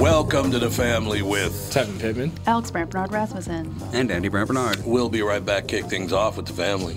Welcome to the family with Tevin Pittman. Alex Brant Barnard Rasmussen. And Andy Brant Barnard. We'll be right back, kick things off with the family.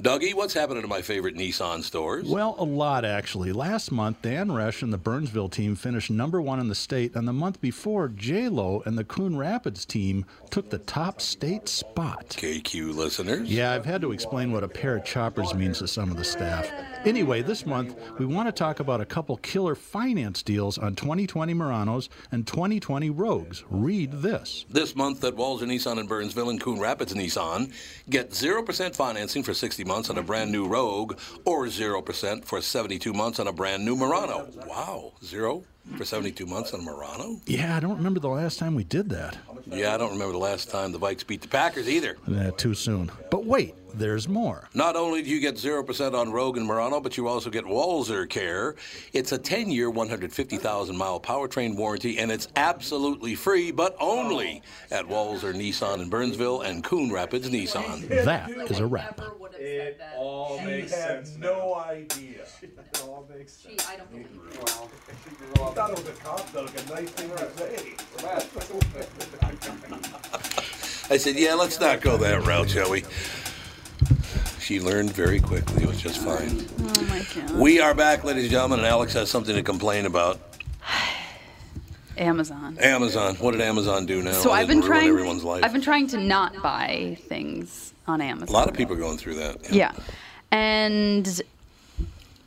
Dougie, what's happening to my favorite Nissan stores? Well, a lot actually. Last month, Dan Resch and the Burnsville team finished number one in the state, and the month before, J Lo and the Coon Rapids team took the top state spot. KQ listeners. Yeah, I've had to explain what a pair of choppers means to some of the staff. Anyway, this month we want to talk about a couple killer finance deals on 2020 Muranos and 2020 Rogues. Read this. This month at Walser Nissan in Burnsville and Coon Rapids Nissan, get 0% financing for 60 months on a brand new Rogue or 0% for 72 months on a brand new Murano. Wow, zero for 72 months on a Murano? Yeah, I don't remember the last time we did that. Yeah, I don't remember the last time the Vikes beat the Packers either. Uh, too soon. But wait, there's more. Not only do you get 0% on Rogue and Murano, but you also get Walser Care. It's a 10 year, 150,000 mile powertrain warranty, and it's absolutely free, but only at Walser Nissan in Burnsville and Coon Rapids Nissan. That is a wrap. It all makes sense. no idea. It all makes sense. I don't believe you. I thought it was a cop, though, like a nice thing to say. I said, yeah, let's not go that route, shall we? She learned very quickly. It was just fine. Oh my god. We are back, ladies and gentlemen, and Alex has something to complain about. Amazon. Amazon. What did Amazon do now? So I've been trying. everyone's life. I've been trying to not buy things on Amazon. A lot of people are going through that. Yeah, and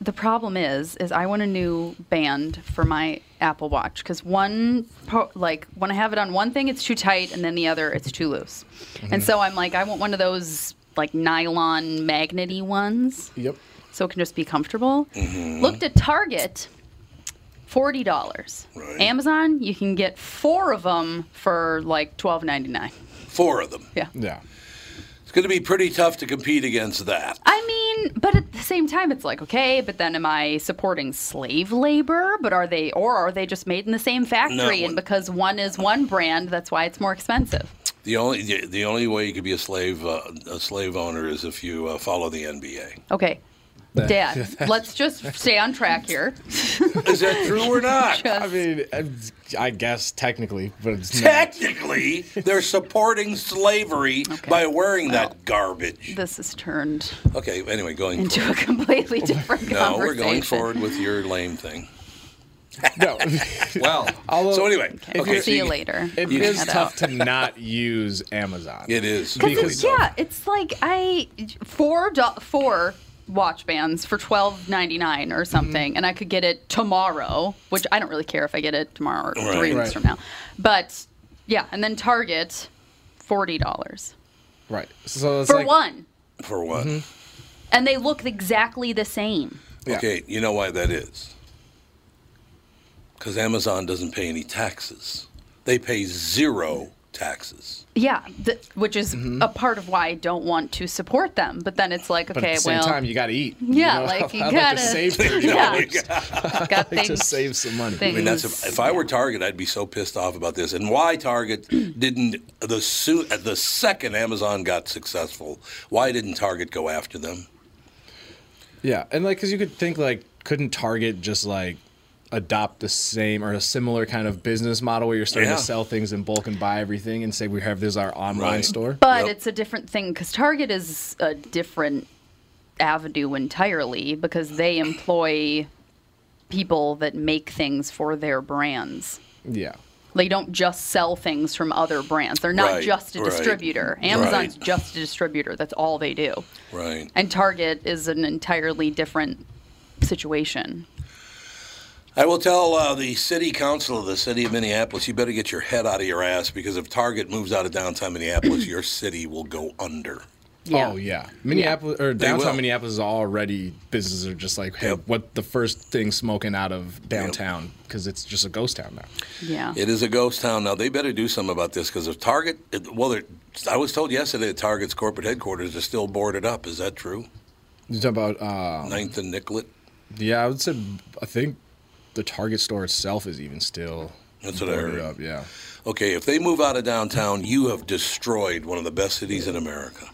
the problem is, is I want a new band for my Apple Watch because one, like when I have it on one thing, it's too tight, and then the other, it's too loose. And mm-hmm. so I'm like, I want one of those like nylon magnety ones, Yep. so it can just be comfortable. Mm-hmm. Looked at Target. Forty dollars. Right. Amazon, you can get four of them for like twelve ninety nine. Four of them. Yeah. Yeah. It's going to be pretty tough to compete against that. I mean, but at the same time, it's like, okay, but then am I supporting slave labor? But are they, or are they just made in the same factory? No, and because one is one brand, that's why it's more expensive. The only the, the only way you could be a slave uh, a slave owner is if you uh, follow the NBA. Okay. Dad, let's just stay on track here. Is that true or not? I mean, I- I guess technically, but it's not. Technically, they're supporting slavery by wearing that garbage. This has turned Okay. Anyway, going into forward. a completely different No, conversation. we're going forward with your lame thing. No. Well, Although- so anyway, Okay, okay, see so you later. It You- is tough out. to not use Amazon. It is. Because it's, yeah, it's like I four do- four watch bands for twelve ninety nine or something, mm-hmm. and I could get it tomorrow, which I don't really care if I get it tomorrow or Right. three weeks Right. from now. But yeah, and then Target forty dollars Right. So it's for like, one, For what? Mm-hmm. and they look exactly the same. Yeah. Okay, you know why that is? Because Amazon doesn't pay any taxes. They pay zero taxes. Yeah, th- which is mm-hmm. a part of why I don't want to support them. But then it's like, But okay, at the same well, time, you got to eat. Yeah, you know? like, you I'd like gotta- to save thirty Yeah. dollars. got like to save some money. things I mean, that's if, if I were Target, I'd be so pissed off about this. And why Target didn't the soon the second Amazon got successful, why didn't Target go after them? Yeah, and like, cause you could think like, couldn't Target just like adopt the same or a similar kind of business model where you're starting Yeah. to sell things in bulk and buy everything and say we have this our online Right. store? But Yep. it's a different thing because Target is a different avenue entirely because they employ people that make things for their brands. Yeah. They don't just sell things from other brands. They're not Right, just a right, distributor. Amazon's right. just a distributor. That's all they do. Right. And Target is an entirely different situation. I will tell uh, the city council of the city of Minneapolis, you better get your head out of your ass because if Target moves out of downtown Minneapolis, your city will go under. Yeah. Oh yeah, Minneapolis or downtown. Minneapolis is already businesses are just like, hey, Yep. what the first thing smoking out of downtown because it's just a ghost town now. Yeah. It is a ghost town now. They better do something about this because if Target, it- well, I was told yesterday that Target's corporate headquarters is still boarded up. Is that true? You talk about uh, Ninth and Nicollet. yeah, I would say I think the Target store itself is even still That's what I boarded heard. up. Yeah. Okay, if they move out of downtown, you have destroyed one of the best cities in America.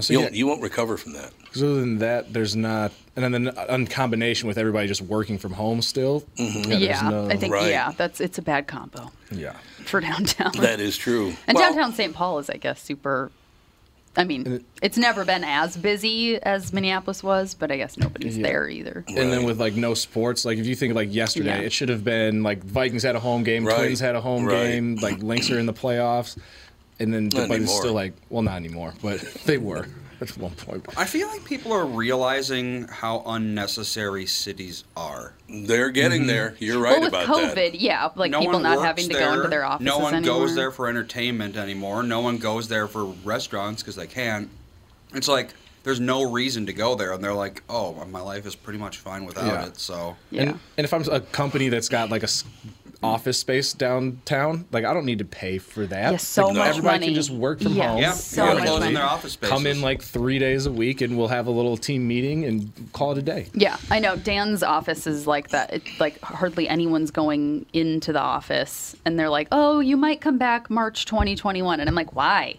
So You'll, yeah, You won't recover from that. 'cause other than that, there's not, and then in combination with everybody just working from home still. Mm-hmm. there's Yeah, no- I think Right. yeah, that's it's a bad combo Yeah. for downtown. That is true. and Well, downtown St. Paul is, I guess, super. I mean, it's never been as busy as Minneapolis was, but I guess nobody's Yeah. there either. And then with like no sports, like if you think like yesterday, Yeah. it should have been like Vikings had a home game, Right. Twins had a home Right. game, like Lynx are in the playoffs, and then Not but it's still like well not anymore, but they were at one point. I feel like people are realizing how unnecessary cities are. They're getting Mm-hmm. there. You're right well, with about COVID, that. yeah, like no people one not works having to go into their offices No one anymore. goes there for entertainment anymore. No one goes there for restaurants because they can't. It's like there's no reason to go there, and they're like, "Oh, my life is pretty much fine without Yeah. it." So Yeah. And, and if I'm a company that's got like a s- office space downtown, like I don't need to pay for that. Yeah, so Like, much everybody money. can just work from Yeah, home. yeah, so yeah, much money. in their office spaces. Come in like three days a week, and we'll have a little team meeting and call it a day. Yeah, I know. Dan's office is like that. It's like hardly anyone's going into the office, and they're like, "Oh, you might come back March 2021," and I'm like, "Why?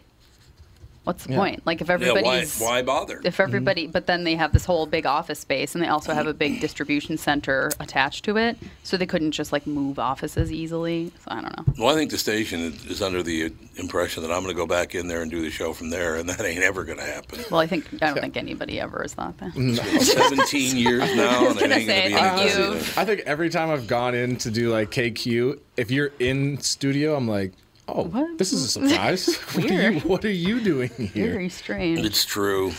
What's the Yeah. point? Like, if Yeah, why, everybody's why bother? if everybody, mm-hmm. but then they have this whole big office space, and they also have a big distribution center attached to it, so they couldn't just like move offices easily. So I don't know. Well, I think the station is- is under the impression that I'm going to go back in there and do the show from there, and that ain't ever going to happen. Well, I think I don't think anybody ever has thought that. 17 years now, and it gonna ain't going to be I any think good. you've- I think every time I've gone in to do like KQ, if you're in studio, I'm like, oh, What? this is a surprise. what, are you, Weird. what are you doing here? Very strange. It's true.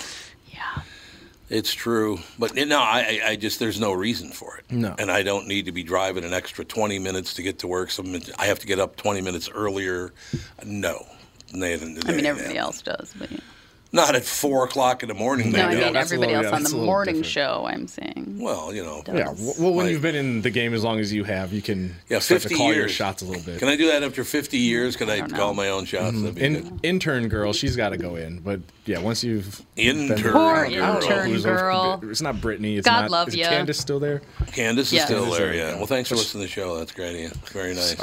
yeah. It's true, but no, I, I I just there's no reason for it. No. and I don't need to be driving an extra 20 minutes to get to work. Some I have to get up 20 minutes earlier. No, Nathan. I mean, everybody else does, but yeah. Not at four o'clock in the morning. no, they I mean that's everybody little- else yeah, on the morning different. show. I'm saying. Well, you know. Yeah, well, when Like- you've been in the game as long as you have, you can Yeah, start to 50 call your years. shots a little bit. Can I do that after 50 years? Can I, don't call my own shots? Mm-hmm. That'd be good. In, intern girl, she's got to go in, but yeah, once you've been- Intern Poor I intern who's- girl. It's not Brittany. It's God not, love is ya. Candace still there? Candace is still there, Candace, yeah. yeah. Well, thanks for listening to the show. That's great of. Very nice.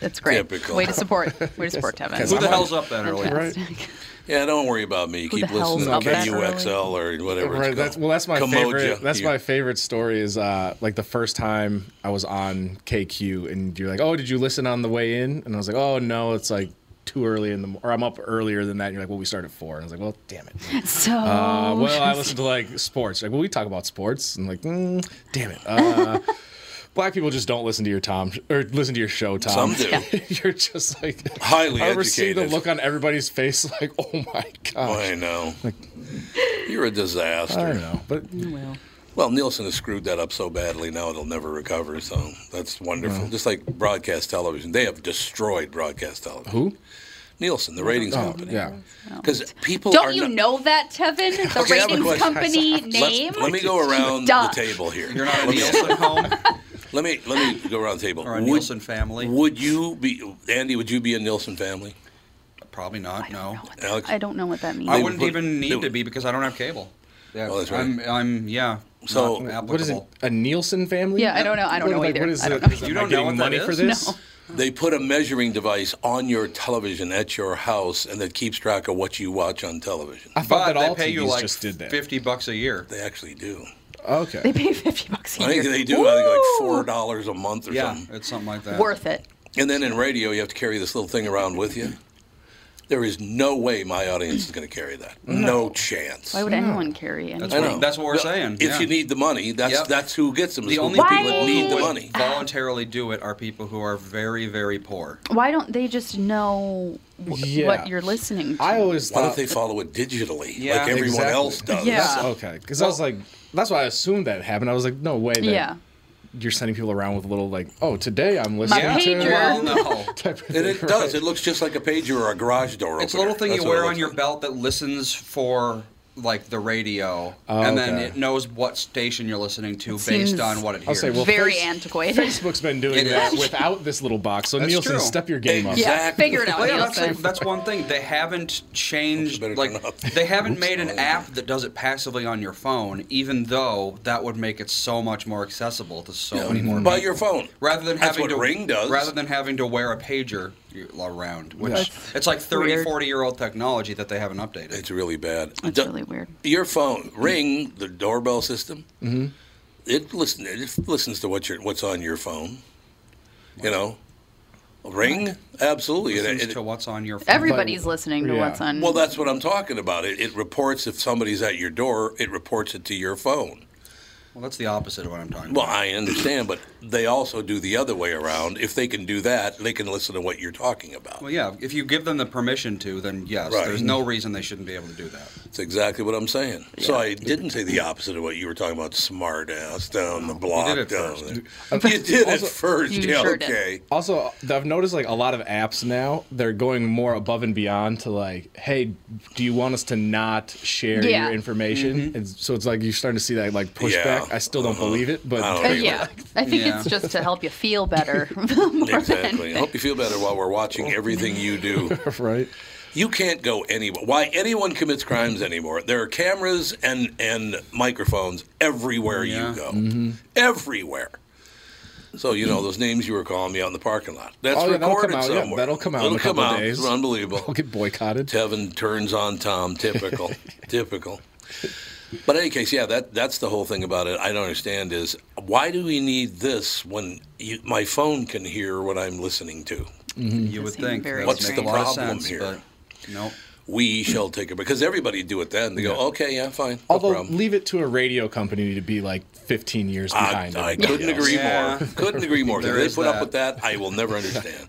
That's great. Typical. Way to support. Way to support Tevin. Because who the hell's up that early? Fantastic. Yeah, don't worry about me. Who Keep listening up to that KUXL or whatever Right. it's That's well. That's my Kamoja. favorite. That's You- my favorite story. Is uh like the first time I was on KQ, and you're like, "Oh, did you listen on the way in?" And I was like, "Oh no, it's like too early in the mo- or I'm up earlier than that." And you're like, "Well, we start at 4. And I was like, "Well, damn it." So. Uh, well, I listen to like sports. Like, well, we talk about sports, and like, mm, damn it. Uh, black people just don't listen to your Tom or listen to your show, Tom. Some do. you're just like Highly I ever see the look on everybody's face, like, oh my god. I know. You're a disaster. I don't know, but Well, Nielsen has screwed that up so badly now it'll never recover. So that's wonderful. Just like broadcast television, they have destroyed broadcast television. who? Nielsen, the oh, ratings Oh, company. yeah. Because people Don't are you not- know that, Tevin? The Okay, I have a ratings company name? Let me go around Duh. the table here. You're not a Nielsen home let me let me go around the table. or a Would- Nielsen family? Would you be Andy? Would you be a Nielsen family? Probably not. No. Alex? I don't know what that means. I wouldn't would- even need would- to be because I don't have cable. Yeah, Oh, that's right. I'm, I'm yeah. So, not What is it? A Nielsen family? Yeah, I don't know. I don't What- know like, either. What is I don't it? know Is You don't I know what that money for this? No. They put a measuring device on your television at your house, and that keeps track of what you watch on television. I thought But that all they pay TVs you like just did that. fifty bucks a year. They actually do. Okay. They pay fifty bucks a I year. I think they do. I think like four dollars a month or Yeah, something. it's something like that. Worth it. And then in radio, you have to carry this little thing around with you. There is no way my audience is going to carry that. No, chance. Why would anyone carry any? That's I what, know. that's what we're Well, saying. If yeah. you need the money, that's Yep. that's who gets them. the who only people that who need the money. voluntarily do it are people who are very, very poor. Why don't they just know w- Yeah. what you're listening to? I always Why don't they follow it digitally Yeah. like everyone Exactly. else does? Yeah. That's- okay, because I was like, that's why I assumed that happened. I was like, no way that yeah. You're sending people around with a little like, oh, today I'm listening My to pager. Well, no. type of And it thing, does. right? It looks just like a pager or a garage door It's a little thing That's you wear on looks your belt that listens for like the radio, Oh, and then okay. it knows what station you're listening to It based seems- on what it I'll hears. say, well, Very Face- antiquated. Facebook's been doing It that is. without this little box. So That's Nielsen, true. step your game up. Yeah, figure it out, Well, yeah, that's, Nielsen. that's one thing. They haven't changed like they haven't made an app that does it passively on your phone, even though that would make it so much more accessible to so many more people. by people. your phone. rather than That's having what to Ring does. rather than having to wear a pager around, which That's it's like 30, weird. 40 year old technology that they haven't updated. It's really bad. It's Du- really weird. Your phone, Ring, the doorbell system. Mm-hmm. It listen. It listens to what your what's on your phone. You know, Ring, absolutely. It- it- to what's on your phone. Everybody's listening to yeah. what's on. well, that's what I'm talking about. It, it reports if somebody's at your door. It reports it to your phone. Well, that's the opposite of what I'm talking Well, about. I understand, but they also do the other way around. If they can do that, they can listen to what you're talking about. Well, yeah, if you give them the permission to, then yes, Right. there's no reason they shouldn't be able to do that. That's exactly what I'm saying. So I didn't say the opposite of what you were talking about. Smart ass down the block. it down first. there. You did Also- it first. You yeah, sure did. okay. Also, I've noticed like a lot of apps now, they're going more above and beyond to like, hey, do you want us to not share Yeah. your information? Mm-hmm. And so it's like you're starting to see that like pushback. Yeah. I still don't uh-huh. believe it, but I don't yeah, I think Yeah. it's just to help you feel better. more Exactly. I hope you feel better while we're watching everything you do. right. You can't go anywhere. Why anyone commits crimes anymore? There are cameras and and microphones everywhere Yeah. you go. Mm-hmm. Everywhere. So you know those names you were calling me out in the parking lot. That's Oh, yeah, that'll recorded come out, yeah, somewhere. that'll come out in It'll a come couple out. days. It's unbelievable. I'll get boycotted. Tevin turns on Tom. Typical. Typical. But in any case, yeah, that that's the whole thing about it. I don't understand is why do we need this when you, my phone can hear what I'm listening to? Mm-hmm. You would think What's would the make a problem sense, here? But nope. We shall take it because everybody do it then. They go, okay, yeah, fine, Although problem. leave it to a radio company to be like 15 years behind. I everybody couldn't else. agree Yeah. more. Couldn't agree more. If they is put up with that, I will never understand.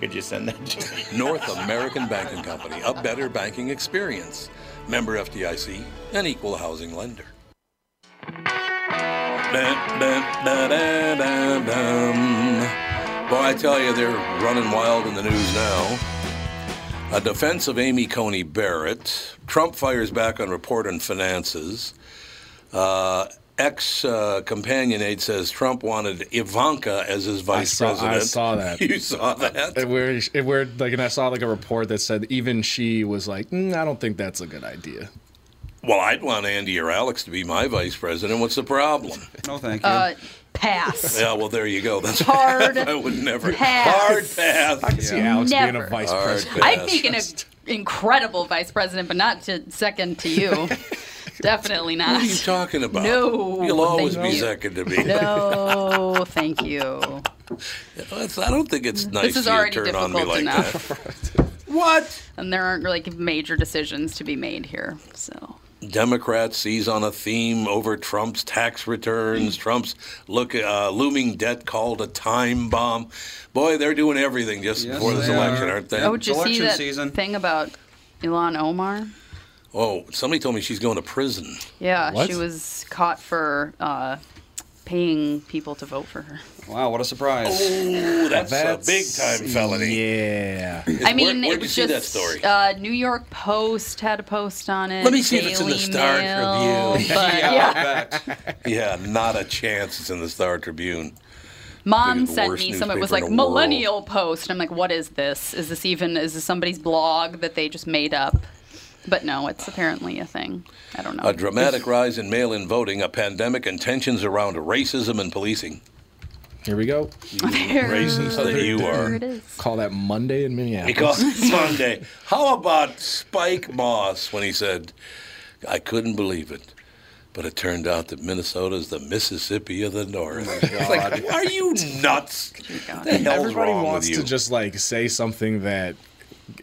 Could you send that to me? North American Banking Company, a better banking experience. Member FDIC, an equal housing lender. Dun. Boy, I tell you, they're running wild in the news now. A defense of Amy Coney Barrett. Trump fires back on report on finances. Uh, Ex uh, companion aide says Trump wanted Ivanka as his vice saw- I saw that. You saw that? And where, and where, like, and I saw like a report that said even she was like, mm, I don't think that's a good idea. Well, I'd want Andy or Alex to be my vice president. What's the problem? No, thank you. Uh, pass. Yeah, well, there you go. That's Hard I would never. pass. Hard pass. I can see Alex being a vice Hard president. pass. I'd make an incredible vice president, but not to second to you. Definitely not. What are you talking about? No, You'll always be you. second to me. No, thank you. It's- I don't think it's nice This is for already to turn on me difficult like enough. that. What? And there aren't like major decisions to be made here. So Democrats seize on a theme over Trump's tax returns. Trump's look uh, looming debt called a time bomb. Boy, they're doing everything just Yes, before this election, are. aren't they? Oh, did you see election that season. thing about Ilhan Omar? Oh, somebody told me she's going to prison. Yeah, What? she was caught for uh, paying people to vote for her. Wow, what a surprise. Oh, that's, a big time felony. Yeah. I mean, where'd it you was see that story? Uh, New York Post had a post on it. Let me see if it's in the Star Mail, Tribune. But, yeah, yeah. Yeah, not a chance. It's in the Star Tribune. Mom sent me some. It was like in the world. Millennial Post. I'm like, what is this? Is this even? Is this somebody's blog that they just made up? But no, it's apparently a thing. I don't know. A dramatic rise in mail-in voting, a pandemic, and tensions around racism and policing. Here we go. There- Racist that you are. it is. Call that Monday in Minneapolis. Because Monday. How about Spike Moss when he said, "I couldn't believe it." But it turned out that Minnesota is the Mississippi of the North. Oh it's like, are you nuts? The hell's Everybody wrong wants with you? to just like say something that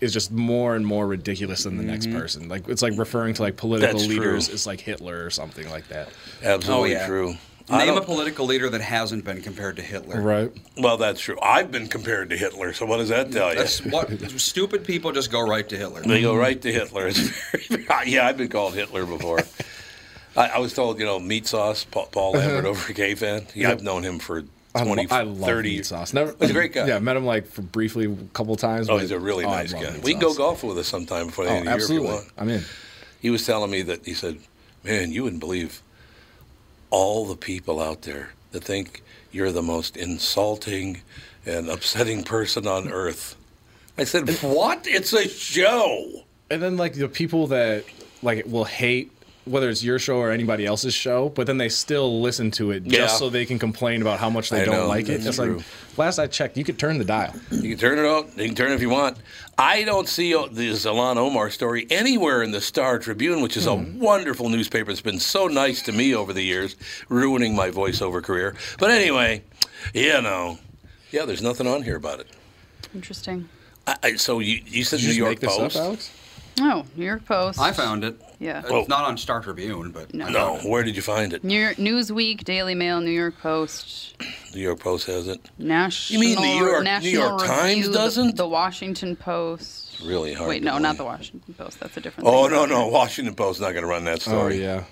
is just more and more ridiculous than the next Mm-hmm. person. Like it's like referring to like political That's leaders true. as like Hitler or something like that. Absolutely Oh, yeah. true. I Name a political leader that hasn't been compared to Hitler. Right. well, that's true. I've been compared to Hitler, so what does that tell you? What stupid people just go right to Hitler. They go right to Hitler. It's very, yeah, I've been called Hitler before. I, I was told, you know, meat sauce, Paul, Paul Lambert over at K-Fan. Yeah, I've known him for 20, I, lo- I love 30 meat sauce. Never, He's a great guy. Yeah, met him like for briefly a couple times. Oh, but- he's a really oh, nice guy. We can go golf with us sometime before the Oh, end of the year if you absolutely. want. I'm in. He was telling me that he said, "Man, you wouldn't believe all the people out there that think you're the most insulting and upsetting person on earth." I said, "What? It's a show." And then like the people that like will hate whether it's your show or anybody else's show, but then they still listen to it just Yeah. so they can complain about how much they I don't know, like it. that's It's true. like last I checked, you could turn the dial. You can turn it out. You can turn it if you want. I don't see the Zalan Omar story anywhere in the Star Tribune, which is a hmm. wonderful newspaper. It's been so nice to me over the years, ruining my voiceover career. But anyway, you know, yeah, there's nothing on here about it. Interesting. I, I, so you, you said Did you New just York make this Post? up, Alex? Oh, New York Post. I found it. Yeah. It's Oh. not on Star Tribune, but No. No, where did you find it? New York, Newsweek, Daily Mail, New York Post, New York Post has it. National. mean the New York- New National York Times Review, the- doesn't? The, Washington Post. Really hard. Wait, to no, not believe. the Washington Post. That's a different. Oh thing. no, no, Washington Post not going to run that Oh story. yeah.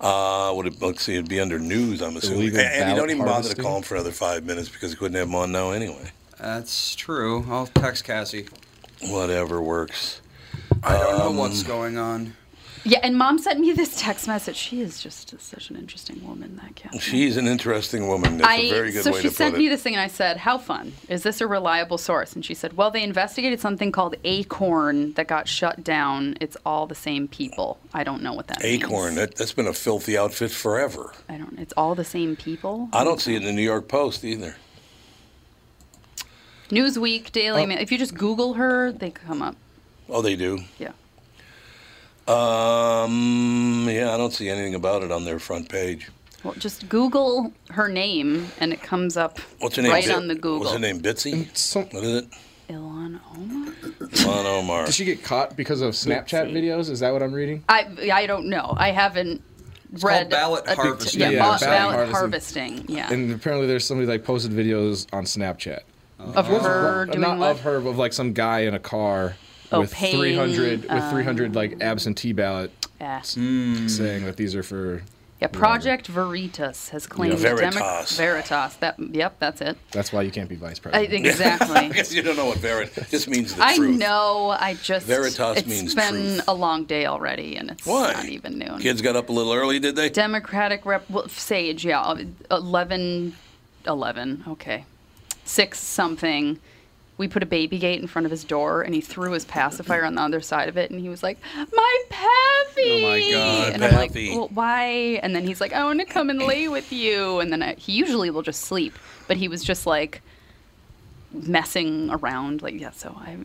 Uh, would it, let's see, it'd be under news. I'm assuming. Illegal And, and you ballot don't even bother to harvesting? call him for another five minutes because you couldn't have him on now anyway. That's true. I'll text Cassie. Whatever works. I don't know Um, what's going on. Yeah, and mom sent me this text message. She is just such an interesting woman, that cat. She's an interesting woman. That's I, a very good so way she to sent put me it. this thing, and I said, "How fun! Is this a reliable source?" And she said, "Well, they investigated something called Acorn that got shut down. It's all the same people. I don't know what that Acorn. means. That, that's been a filthy outfit forever. I don't. It's all the same people. I don't see it in the New York Post either. Newsweek, Daily Oh. Mail. If you just Google her, they come up. Oh, they do. Yeah. Um, yeah, I don't see anything about it on their front page. Well, just Google her name, and it comes up What's her name? right Bit- on the Google. What's her name? Bitsy. So, What is it? Ilhan Omar. Lon Omar. did she get caught because of Snapchat videos? Is that what I'm reading? I I don't know. I haven't read ballot a- harvesting. Yeah, Yeah, ba- ballot ballot harvesting. harvesting. Yeah, And apparently, there's somebody like posted videos on Snapchat. of her doing Not what? of her, of like some guy in a car Oh, with paying, 300 with uh, 300 like absentee ballot Yeah. saying that these are for. Yeah, Project Veritas has claimed Yeah, Demo- Veritas. Veritas. That yep, that's it. That's why you can't be vice I, president. exactly. Because you don't know what Verit. This means the I truth. know. I just Veritas it's means It's been truth. a long day already, and it's Why? not even noon. Kids got up a little early, did they? Democratic rep well, Sage, yeah, 11, 11, okay, six something. We put a baby gate in front of his door, and he threw his pacifier on the other side of it, and he was like, "My Pappy!" Oh my God, and I'm like, well, "Why?" And then he's like, "I want to come and lay with you." And then I, he usually will just sleep, but he was just like messing around, like yeah. So I,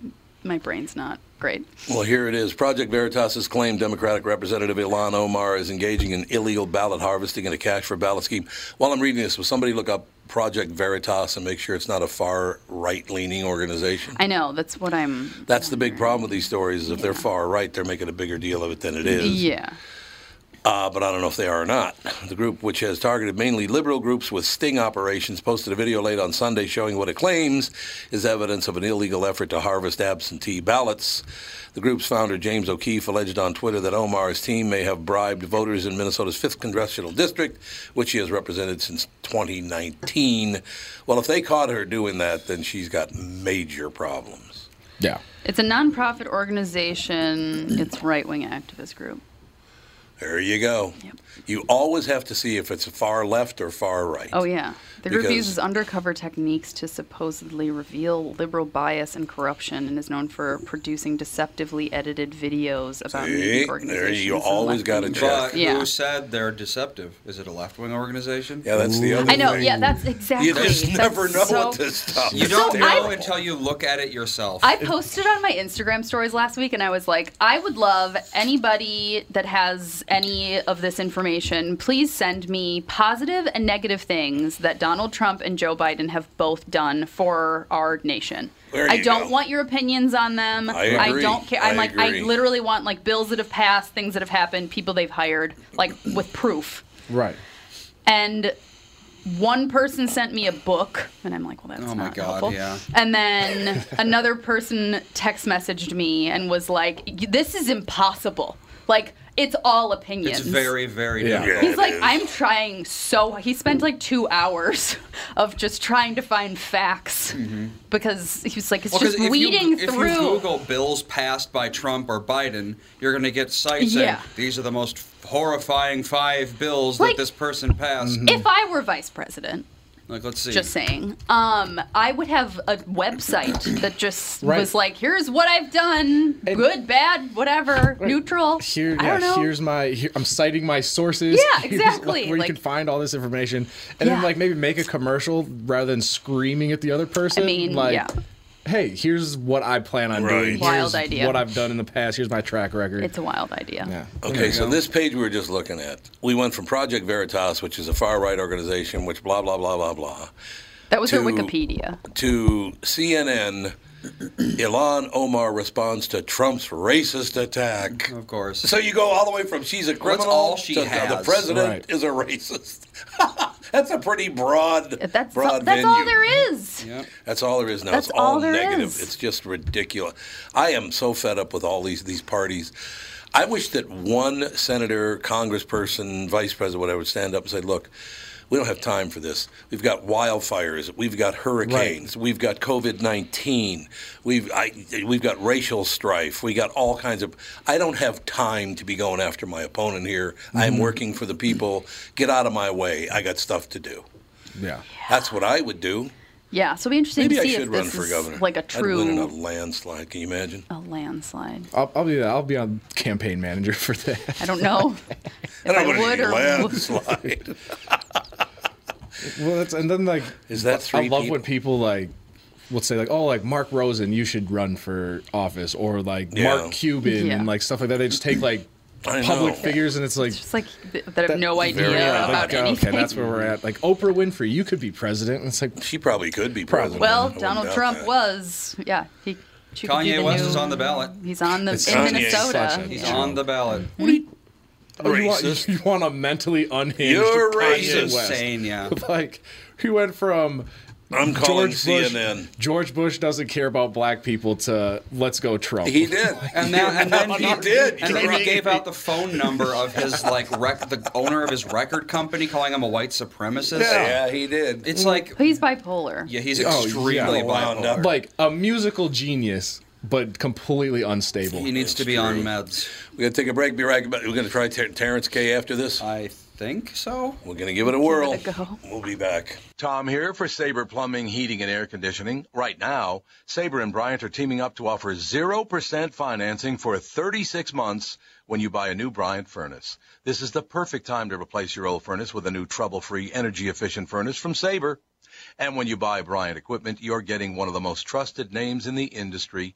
my brain's not great. Well, here it is. Project Veritas has claimed Democratic Representative Ilhan Omar is engaging in illegal ballot harvesting and a cash for ballot scheme. While I'm reading this, will somebody look up Project Veritas and make sure it's not a far right leaning organization? I know that's what I'm. That's the big problem with these stories. Is if they're far right, they're making a bigger deal of it than it is. Yeah. Uh, but I don't know if they are or not. The group, which has targeted mainly liberal groups with sting operations, posted a video late on Sunday showing what it claims is evidence of an illegal effort to harvest absentee ballots. The group's founder, James O'Keefe, alleged on Twitter that Omar's team may have bribed voters in Minnesota's 5th congressional district, which he has represented since 2019. Well, if they caught her doing that, then she's got major problems. Yeah. It's a nonprofit organization. It's right wing activist group. There you go. You always have to see if it's far left or far right. Oh yeah, the group Because- uses undercover techniques to supposedly reveal liberal bias and corruption, and is known for producing deceptively edited videos about See? news There you always gotta check. But Yeah. who said they're deceptive? Is it a left wing organization? Yeah, that's the other I know. thing. Yeah, that's exactly. You just that's never know so- with this stuff. You don't So know I- until you look at it yourself. I posted on my Instagram stories last week and I was like, I would love anybody that has any of this information, please send me positive and negative things that Donald Trump and Joe Biden have both done for our nation. I don't go. want your opinions on them. I agree. don't care. I'm I like, agree. I literally want like bills that have passed, things that have happened, people they've hired, like with proof. Right. And one person sent me a book, and I'm like, well, that's Oh my not God, helpful. yeah. And then another person text messaged me and was like, "This is impossible. Like, it's all opinions." it's very, very Yeah. difficult. He's like, is. I'm trying so. He spent like two hours of just trying to find facts because he was like, it's Mm-hmm. Well, 'cause just weeding you, If through. you Google bills passed by Trump or Biden, you're going to get sites saying these are the most horrifying five bills Like- that this person passed. if I were vice president, Like, let's see. Just saying. Um, I would have a website that just Right. was like, "Here's what I've done: good, bad, whatever, neutral." Here, I yeah, don't know. here's my. Here, I'm citing my sources. Yeah, exactly, like, where like- you can find all this information, and Yeah. then like maybe make a commercial rather than screaming at the other person. I mean, like, yeah. Hey, here's what I plan on Right. doing. Wild Here's idea. What I've done in the past. Here's my track record. it's a wild idea. yeah. Okay, so this page we were just looking at, we went from Project Veritas, which is a far right organization, which blah, blah, blah, blah, blah, That was her To- Wikipedia. to CNN. Ilhan Omar responds to Trump's racist attack. of course. So you go all the way from she's a criminal all she to the president Right. is a racist. that's a pretty broad, That's broad that's all there is. Yep. That's all there is now. That's it's all, all there negative. is. It's just ridiculous. I am so fed up with all these these parties. I wish that one senator, congressperson, vice president, whatever, would stand up and say, "Look, we don't have time for this. We've got wildfires. We've got hurricanes. We've got COVID nineteen. We've I, we've got racial strife. We got all kinds of. I don't have time to be going after my opponent here. Mm-hmm. I'm working for the people. Get out of my way. I got stuff to do. Yeah. That's what I would do. Yeah, so it'll be interesting Maybe to I see should if run this for is governor. like a I'd win in a landslide. Can you imagine? a landslide. I'll, I'll be that. I'll be on campaign manager for that. I don't know if I, don't would or would. landslide. Well, that's, and then like, Is that three I love people? when people like will say like, oh, like Mark Rosen, you should run for office, or like Yeah. Mark Cuban Yeah. and like stuff like that. They just take like I public know. figures, and it's like. Just like th- that have no idea odd. about Like, anything. Okay, that's where we're at. Like Oprah Winfrey, you could be president. And it's like, She probably could be president. Well, Donald Trump that. was. Yeah, he. she Kanye West new- is on the ballot. He's on the It's in Kanye. Minnesota. He's Yeah. on the ballot. oh, you want, Racist. you want a mentally unhinged You're Kanye racist. West. Insane, yeah. like he went from I'm calling George Bush, CNN. George Bush doesn't care about black people to let's go Trump. He did. And, now, and then He he did. And then he gave out the phone number of his like rec- the owner of his record company, calling him a white supremacist. Yeah, he did. It's like He's bipolar. yeah, he's Oh, extremely yeah. Bipolar. like a musical genius, but completely unstable. He needs to be on meds. we got to take a break. Be right back. We're going to try Ter- Terrence K after this. I think so. We're going to give it a whirl. it a go. We'll be back. Tom here for Sabre Plumbing, Heating, and Air Conditioning. Right now, Sabre and Bryant are teaming up to offer 0% financing for 36 months when you buy a new Bryant furnace. This is the perfect time to replace your old furnace with a new trouble-free, energy-efficient furnace from Sabre. And when you buy Bryant equipment, you're getting one of the most trusted names in the industry.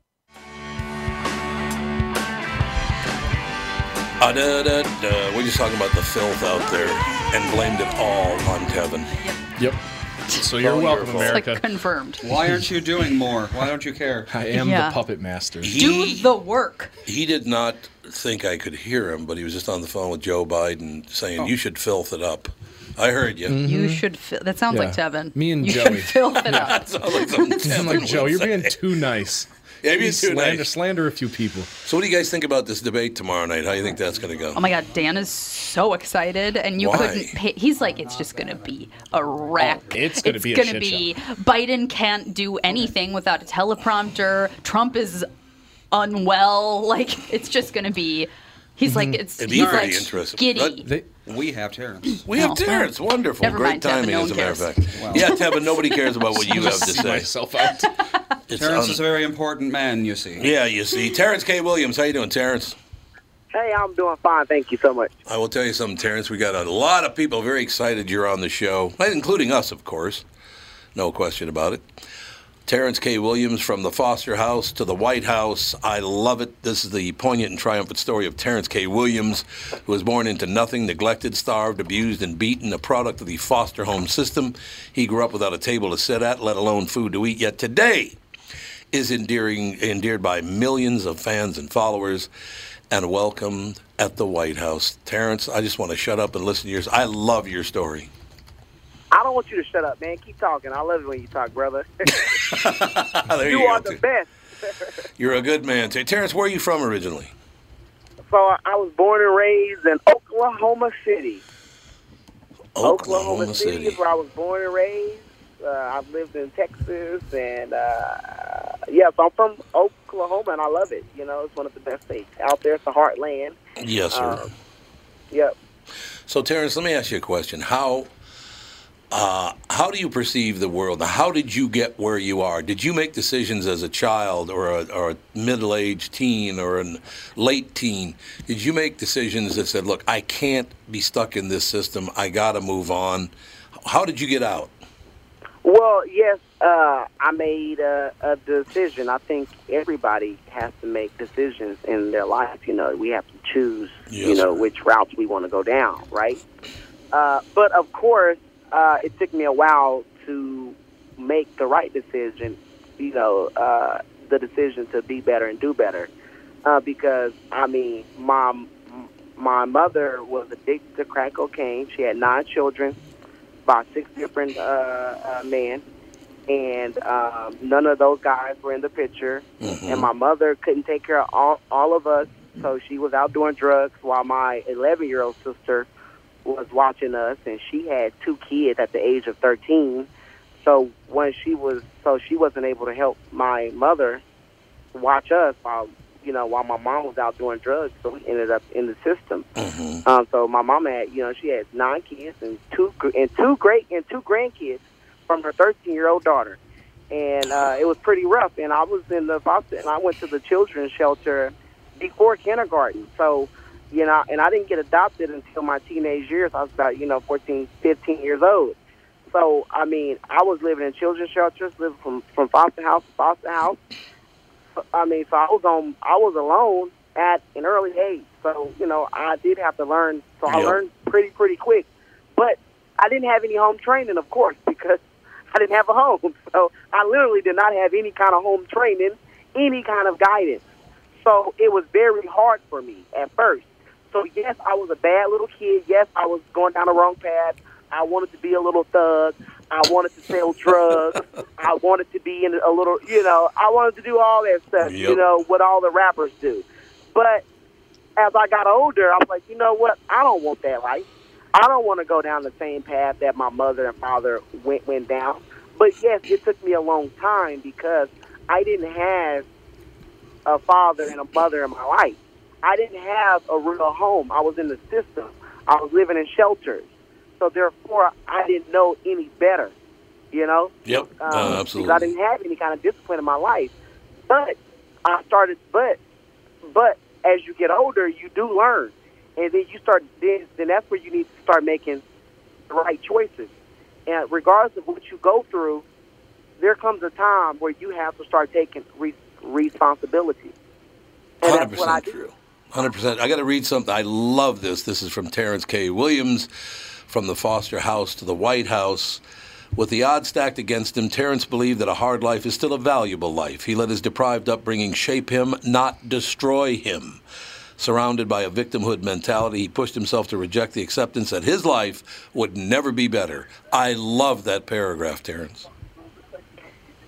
Uh, da, da, da. We're just talking about the filth out there and blamed it all on Kevin. Yep. So you're All welcome, fault. America. Like confirmed. Why aren't you doing more? Why don't you care? I am Yeah. the puppet master. Do the work. He did not think I could hear him, but he was just on the phone with Joe Biden saying, "You should filth it up." I heard you. You should. Fi- that sounds like Yeah. Tevin. Me and you Joey. should fill it up. That sounds like something I'm Tevin like Joe, you're being too nice. Yeah, being You too slander, nice. slander a few people. So, what do you guys think about this debate tomorrow night? How do you think that's going to go? Oh my God, Dan is so excited, and you Why? couldn't. Pay, he's like, it's just gonna be a wreck. Oh, it's gonna be a gonna shit be. Biden can't do anything without a teleprompter. Trump is unwell. Like it's just gonna be. He's like mm-hmm. it's. It'd be he's pretty like interesting. giddy. But They, We have Terrence. we have No. Terrence. Wonderful. Never Great mind, Tevin, timing, no as a matter of cares. fact. Yeah, Tevin, nobody cares about what you have to say. myself out. It's Terrence un- is a very important man, you see. yeah, you see. Terrence K. Williams, how you doing, Terrence? Hey, I'm doing fine. Thank you so much. I will tell you something, Terrence. We got a lot of people very excited you're on the show, including us, of course. No question about it. Terrence K. Williams from the Foster House to the White House. I love it. This is the poignant and triumphant story of Terrence K. Williams, who was born into nothing, neglected, starved, abused, and beaten, a product of the foster home system. He grew up without a table to sit at, let alone food to eat. Yet today is endearing, endeared by millions of fans and followers and welcomed at the White House. Terrence, I just want to shut up and listen to yours. I love your story. I don't want you to shut up, man. Keep talking. I love it when you talk, brother. you you are the best. You're a good man. Ter- Terrence, where are you from originally? So I was born and raised in Oklahoma City. Oklahoma, City. City. is where I was born and raised. Uh, I've lived in Texas, and uh, yeah, so I'm from Oklahoma, and I love it. You know, it's one of the best states out there. It's the heartland. Yes, sir. Um, Yep. So, Terrence, let me ask you a question. How uh, how do you perceive the world? How did you get where you are? Did you make decisions as a child or a, or a middle-aged teen or a late teen? Did you make decisions that said, "Look, I can't be stuck in this system. I got to move on"? How did you get out? Well, yes, uh, I made a, a decision. I think everybody has to make decisions in their life. You know, we have to choose, you know, which routes we want to go down, right? Uh, but of course, uh, it took me a while to make the right decision. You know, uh, the decision to be better and do better, uh, because I mean, my my mother was addicted to crack cocaine. She had nine children by six different uh, uh, men, and um, none of those guys were in the picture. And my mother couldn't take care of all, all of us, so she was out doing drugs while my 11 year old sister was watching us, and she had two kids at the age of 13. So when she was, so she wasn't able to help my mother watch us while you know while my mom was out doing drugs. So we ended up in the system. Um, so my mom had, you know, she had nine kids and two and two great and two grandkids from her 13 year old daughter, and uh, it was pretty rough. And I was in the foster, and I went to the children's shelter before kindergarten. So, you know, and I didn't get adopted until my teenage years. I was about, you know, 14, 15 years old. So, I mean, I was living in children's shelters, living from from foster house to foster house. I mean, so I was on, I was alone at an early age. So, you know, I did have to learn. So I Yep. learned pretty, pretty quick. But I didn't have any home training, of course, because I didn't have a home. So I literally did not have any kind of home training, any kind of guidance. So it was very hard for me at first. So yes, I was a bad little kid. Yes, I was going down the wrong path. I wanted to be a little thug. I wanted to sell drugs. I wanted to be in a little, you know, I wanted to do all that stuff, you know, what all the rappers do. But as I got older, I was like, you know what? I don't want that life. I don't want to go down the same path that my mother and father went went down. But yes, it took me a long time because I didn't have a father and a mother in my life. I didn't have a real home. I was in the system. I was living in shelters. So therefore, I didn't know any better. You know, Yep. um, uh, because. I didn't have any kind of discipline in my life. But I started. But but as you get older, you do learn, and then you start. Then then that's where you need to start making the right choices. And regardless of what you go through, there comes a time where you have to start taking re- responsibility. Hundred that's what I percent true. Hundred percent. I got to read something. I love this. This is from Terrence K. Williams, from the Foster House to the White House. With the odds stacked against him, Terrence believed that a hard life is still a valuable life. He let his deprived upbringing shape him, not destroy him. Surrounded by a victimhood mentality, he pushed himself to reject the acceptance that his life would never be better. I love that paragraph, Terrence.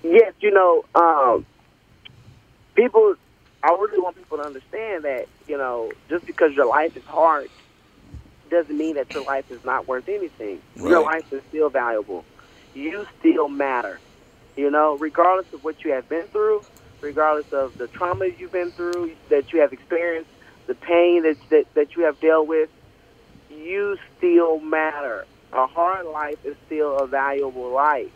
Yes, you know, um, people. I really want people to understand that you know, just because your life is hard, doesn't mean that your life is not worth anything. Your life is still valuable. You still matter. You know, regardless of what you have been through, regardless of the trauma you've been through, that you have experienced, the pain that that, that you have dealt with, you still matter. A hard life is still a valuable life,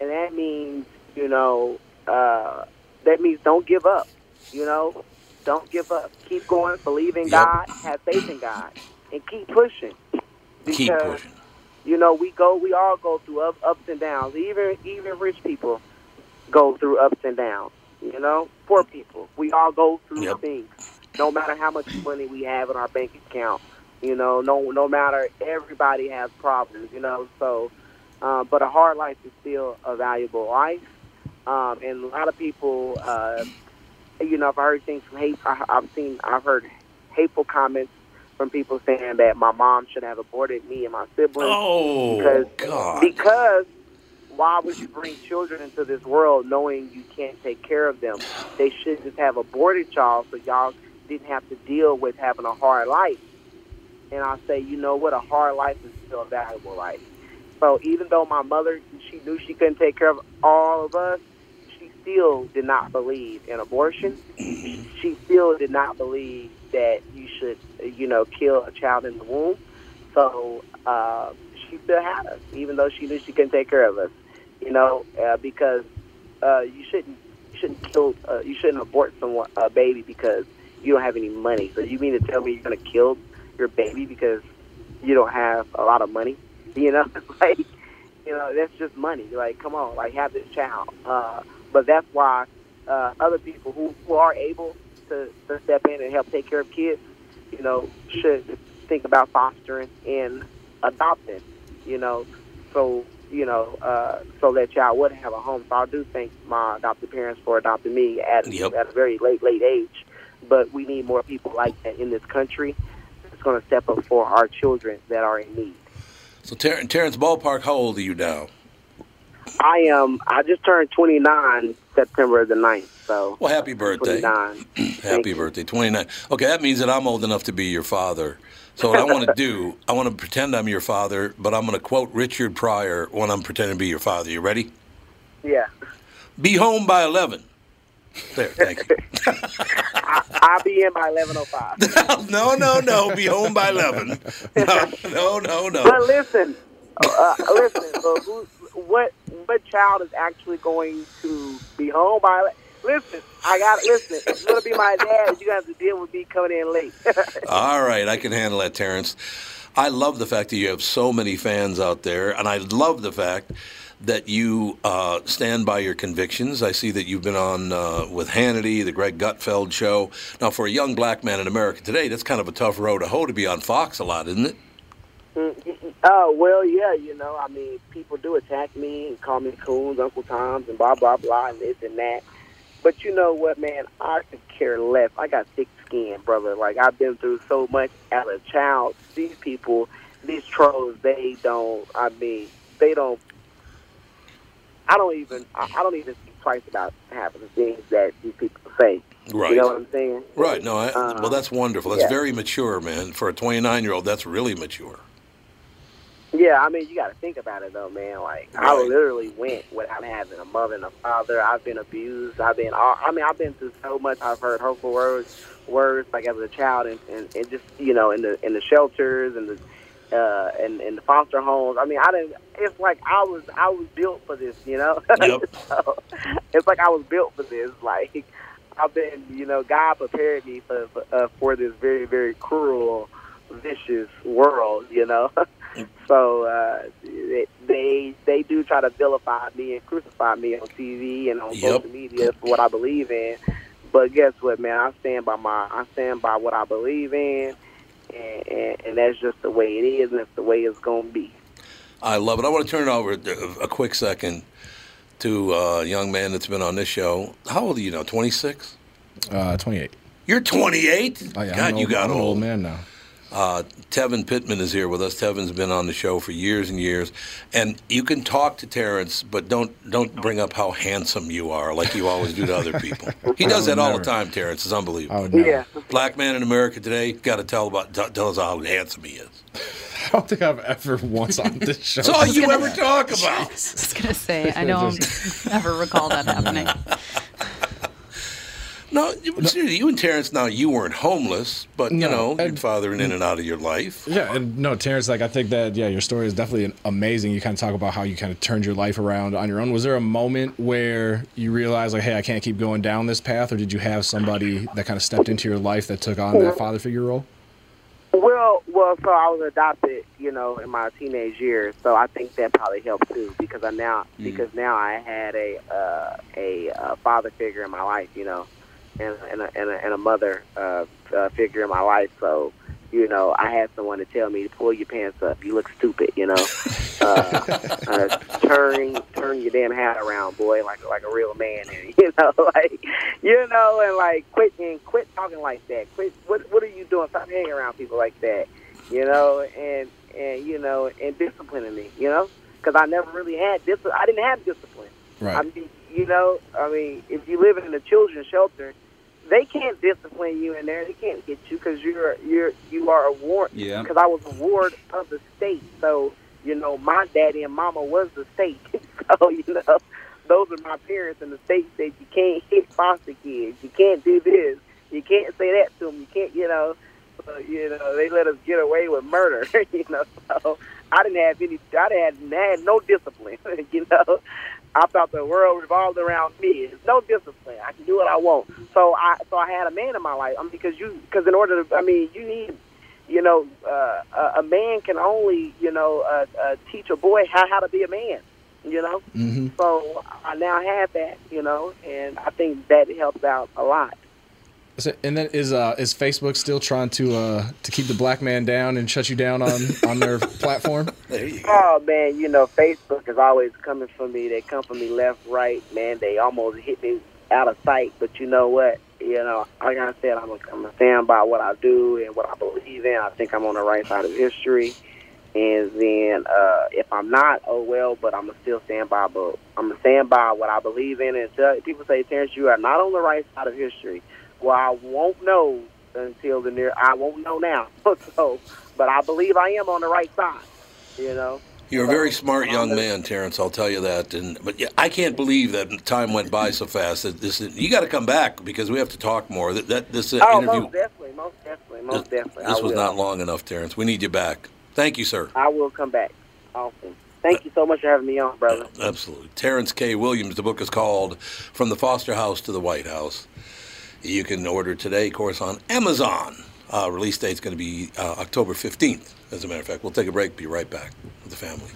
and that means you know uh, that means don't give up. You know, don't give up. Keep going. Believe in God. Have faith in God, and keep pushing. Keep Because, pushing. You know, we go. We all go through up, ups and downs. Even even rich people go through ups and downs. You know, poor people. We all go through things. No matter how much money we have in our bank account. You know, no no matter everybody has problems. You know, so. Uh, but a hard life is still a valuable life, um, and a lot of people, uh, you know, I've heard things from hate. I, I've seen, I've heard hateful comments from people saying that my mom should have aborted me and my siblings. Oh, because, God. Because why would you bring children into this world knowing you can't take care of them? They should just have aborted y'all so y'all didn't have to deal with having a hard life. And I say, you know what? A hard life is still a valuable life. So even though my mother, she knew she couldn't take care of all of us, she still did not believe in abortion. She still did not believe that you should, you know, kill a child in the womb. So uh, she still had us, even though she knew she couldn't take care of us. You know, uh, because uh, you shouldn't you shouldn't kill uh, you shouldn't abort someone a baby because you don't have any money. So you mean to tell me you're gonna kill your baby because you don't have a lot of money? You know, like you know that's just money. Like, come on, like have this child. Uh, but that's why uh, other people who, who are able to, to step in and help take care of kids, you know, should think about fostering and adopting. You know, so you know, uh, so that child would have a home. So I do thank my adopted parents for adopting me at Yep. at a very late late age. But we need more people like that in this country. That's going to step up for our children that are in need. So, Ter- Terrence Ballpark, how old are you now? I am. I just turned 29 September the 9th. So Well, happy birthday. 29. Happy birthday, 29. Okay, that means that I'm old enough to be your father. So what I want to do, I want to pretend I'm your father, but I'm going to quote Richard Pryor when I'm pretending to be your father. You ready? Yeah. Be home by 11. There, thank you. I, I'll be in by 11:05. no, no, no. Be home by 11. No, no, no, no. But listen, uh, listen. So who, what what child is actually going to be home by? Listen, I got listen. It's gonna be my dad, you have to deal with me coming in late. All right, I can handle that, Terrence. I love the fact that you have so many fans out there, and I love the fact that you uh, stand by your convictions. I see that you've been on uh, with Hannity, the Greg Gutfeld show. Now, for a young black man in America today, that's kind of a tough road to hoe to be on Fox a lot, isn't it? Oh well, yeah. You know, I mean, people do attack me and call me coons, Uncle Toms, and blah blah blah, and this and that. But you know what, man? I could care less. I got thick skin, brother. Like I've been through so much as a child. These people, these trolls, they don't. I mean, they don't. I don't even. I, I don't even think twice about half of the things that these people say. Right. You know what I'm saying? Right. No. I, Uh, well, that's wonderful. That's yeah. very mature, man. For a 29 year old, that's really mature. Yeah, I mean, you got to think about it though, man. Like, I literally went without having a mother and a father. I've been abused. I've been, all, I mean, I've been through so much. I've heard hurtful words, words like as a child, and, and, and just you know, in the in the shelters and the uh, and in the foster homes. I mean, I didn't. It's like I was, I was built for this, you know. Yep. so, it's like I was built for this. Like, I've been, you know, God prepared me for for, uh, for this very, very cruel, vicious world, you know. so uh, they, they they do try to vilify me and crucify me on TV and on Yep. social media for what I believe in. But guess what, man? I stand by my I stand by what I believe in, and, and, and that's just the way it is, and that's the way it's gonna be. I love it. I want to turn it over a a quick second to a young man that's been on this show. How old are you now? 26? Uh, 28. You're 28? Oh, yeah, God, I'm you got I'm an old. old man now. Uh, Tevin Pittman is here with us. Tevin's been on the show for years and years, and you can talk to Terrence, but don't don't bring up how handsome you are like you always do to other people. He does that would all never. the time. Terrence It's unbelievable. I. Yeah. Black man in America today got to tell about t- tell us how handsome he is. I don't think I've ever once on this show. That's all you gonna- ever talk about. I was gonna say I don't ever recall that happening. No, you, seriously, you and Terrence. Now you weren't homeless, but you No, know your and- father in and out of your life. Yeah, and no, Terrence, like I think that yeah, your story is definitely amazing. You kind of talk about how you kind of turned your life around on your own. Was there a moment where you realized like, hey, I can't keep going down this path, or did you have somebody that kind of stepped into your life that took on that father figure role? Well, well, so I was adopted, you know, in my teenage years, so I think that probably helped too because I now because now I had a uh, a uh, father figure in my life, you know, and and a, and a, and a mother uh, uh, figure in my life. So, you know, I had someone to tell me to pull your pants up. You look stupid, you know. uh, uh, turn turn your damn hat around, boy, like like a real man, and you know, like you know, and like quit and quit talking like that. Quit. What what are you doing? Stop hanging around people like that, you know, and and you know, and disciplining me, you know, because I never really had dis. I didn't have discipline. I Right. mean, you know, I mean, if you live in a children's shelter, they can't discipline you in there. They can't get you because you're you're you are a ward. Yeah. Because I was a ward of the state, so you know, my daddy and mama was the state. so you know, those are my parents, and the state said you can't hit foster kids. You can't do this. You can't say that to them. You can't, you know. So, you know, they let us get away with murder. you know, so I didn't have any. I didn't have, had no discipline. you know, I thought the world revolved around me. There's no discipline. I can do what I want. So I, so I had a man in my life. I mean, because you, because in order to, I mean, you need, you know, uh, a, a man can only, you know, uh, uh, teach a boy how how to be a man. You know, Mm-hmm. so I now have that. You know, and I think that helps out a lot. So, and then is uh is Facebook still trying to uh to keep the black man down and shut you down on on their platform? There you go. Oh man, you know Facebook is always coming for me. They come for me left, right. Man, they almost hit me out of sight. But you know what? You know, like I said, I'm a, I'm a stand by what I do and what I believe in. I think I'm on the right side of history. And then uh, if I'm not, oh well. But I'm gonna still stand by. But I'm gonna stand by what I believe in. And tell, people say, Terrence, you are not on the right side of history. Well, I won't know until the near. I won't know now. so, but I believe I am on the right side. You know. You're a very smart young man, Terrence. I'll tell you that. And but yeah, I can't believe that time went by so fast. That this you got to come back because we have to talk more. That, that this uh, Oh, interview most definitely, most definitely, most definitely. this I was will. not long enough, Terrence. We need you back. Thank you, sir. I will come back. Awesome. Thank you so much for having me on, brother. Absolutely. Terrence K. Williams. The book is called From the Foster House to the White House. You can order today, of course, on Amazon. Uh, release date's going to be uh, October 15th, as a matter of fact. We'll take a break, be right back with the family.